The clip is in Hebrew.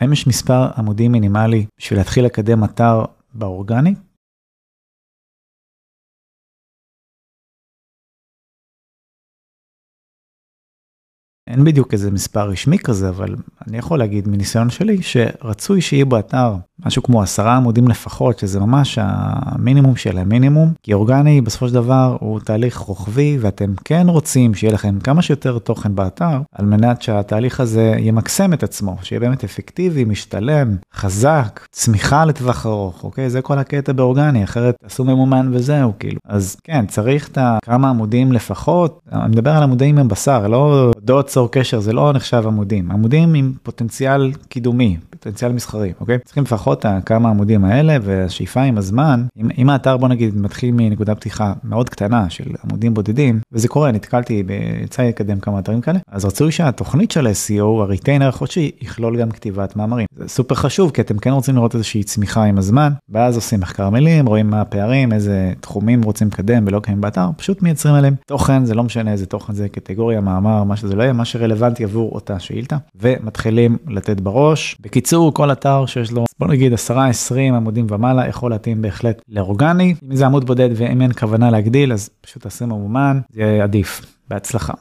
האם יש מספר עמודים מינימלי בשביל להתחיל לקדם אתר באורגני? אין בדיוק איזה מספר רשמי כזה, אבל אני יכול להגיד מניסיון שלי שרצוי שיהיה באתר משהו כמו עשרה עמודים לפחות, שזה ממש המינימום של המינימום, כי אורגני בסופו של דבר הוא תהליך רוחבי ואתם כן רוצים שיהיה לכם כמה שיותר תוכן באתר, על מנת שהתהליך הזה ימקסם את עצמו, שיהיה באמת אפקטיבי, משתלם, חזק, צמיחה לטווח ארוך, אוקיי? זה כל הקטע באורגני, אחרת תעשו ממומן וזהו, כאילו. אז כן, צריך את הכמה עמודים לפחות, אני מדבר על עמודים עם בשר, לא דוד צור קשר, זה לא נחשב עמודים, עמודים עם פוטנציאל קידומי, פוטנציאל מסחרי, אוקיי? צריכים לפחות כמה עמודים האלה, והשאיפה עם הזמן, אם, אם האתר בוא נגיד מתחיל מנקודה פתיחה מאוד קטנה של עמודים בודדים, וזה קורה, נתקלתי, יצא לי לקדם כמה אתרים כאלה, אז רצוי שהתוכנית של ה-SEO, הריטיינר החודשי, יכלול גם כתיבת מאמרים. זה סופר חשוב, כי אתם כן רוצים לראות איזושהי צמיחה עם הזמן, ואז עושים מחקר מילים, רואים מה הפערים, איזה תחומים רוצים לקדם ולא קיימים באתר, פשוט מייצרים עליהם תוכן, זה לא משנה איזה תוכן זה, קטגוריה, מאמר, מה שזה לא יהיה, מה שרלוונטי עבור אותה שאילתה, ומתחילים לתת בראש. בקיצור, כל אתר שיש לו, בוא 10-20 עמודים ומעלה, יכול להתאים בהחלט לאורגני. אם זה עמוד בודד ואם אין כוונה להגדיל, אז פשוט תעשו ממומן, זה עדיף. בהצלחה.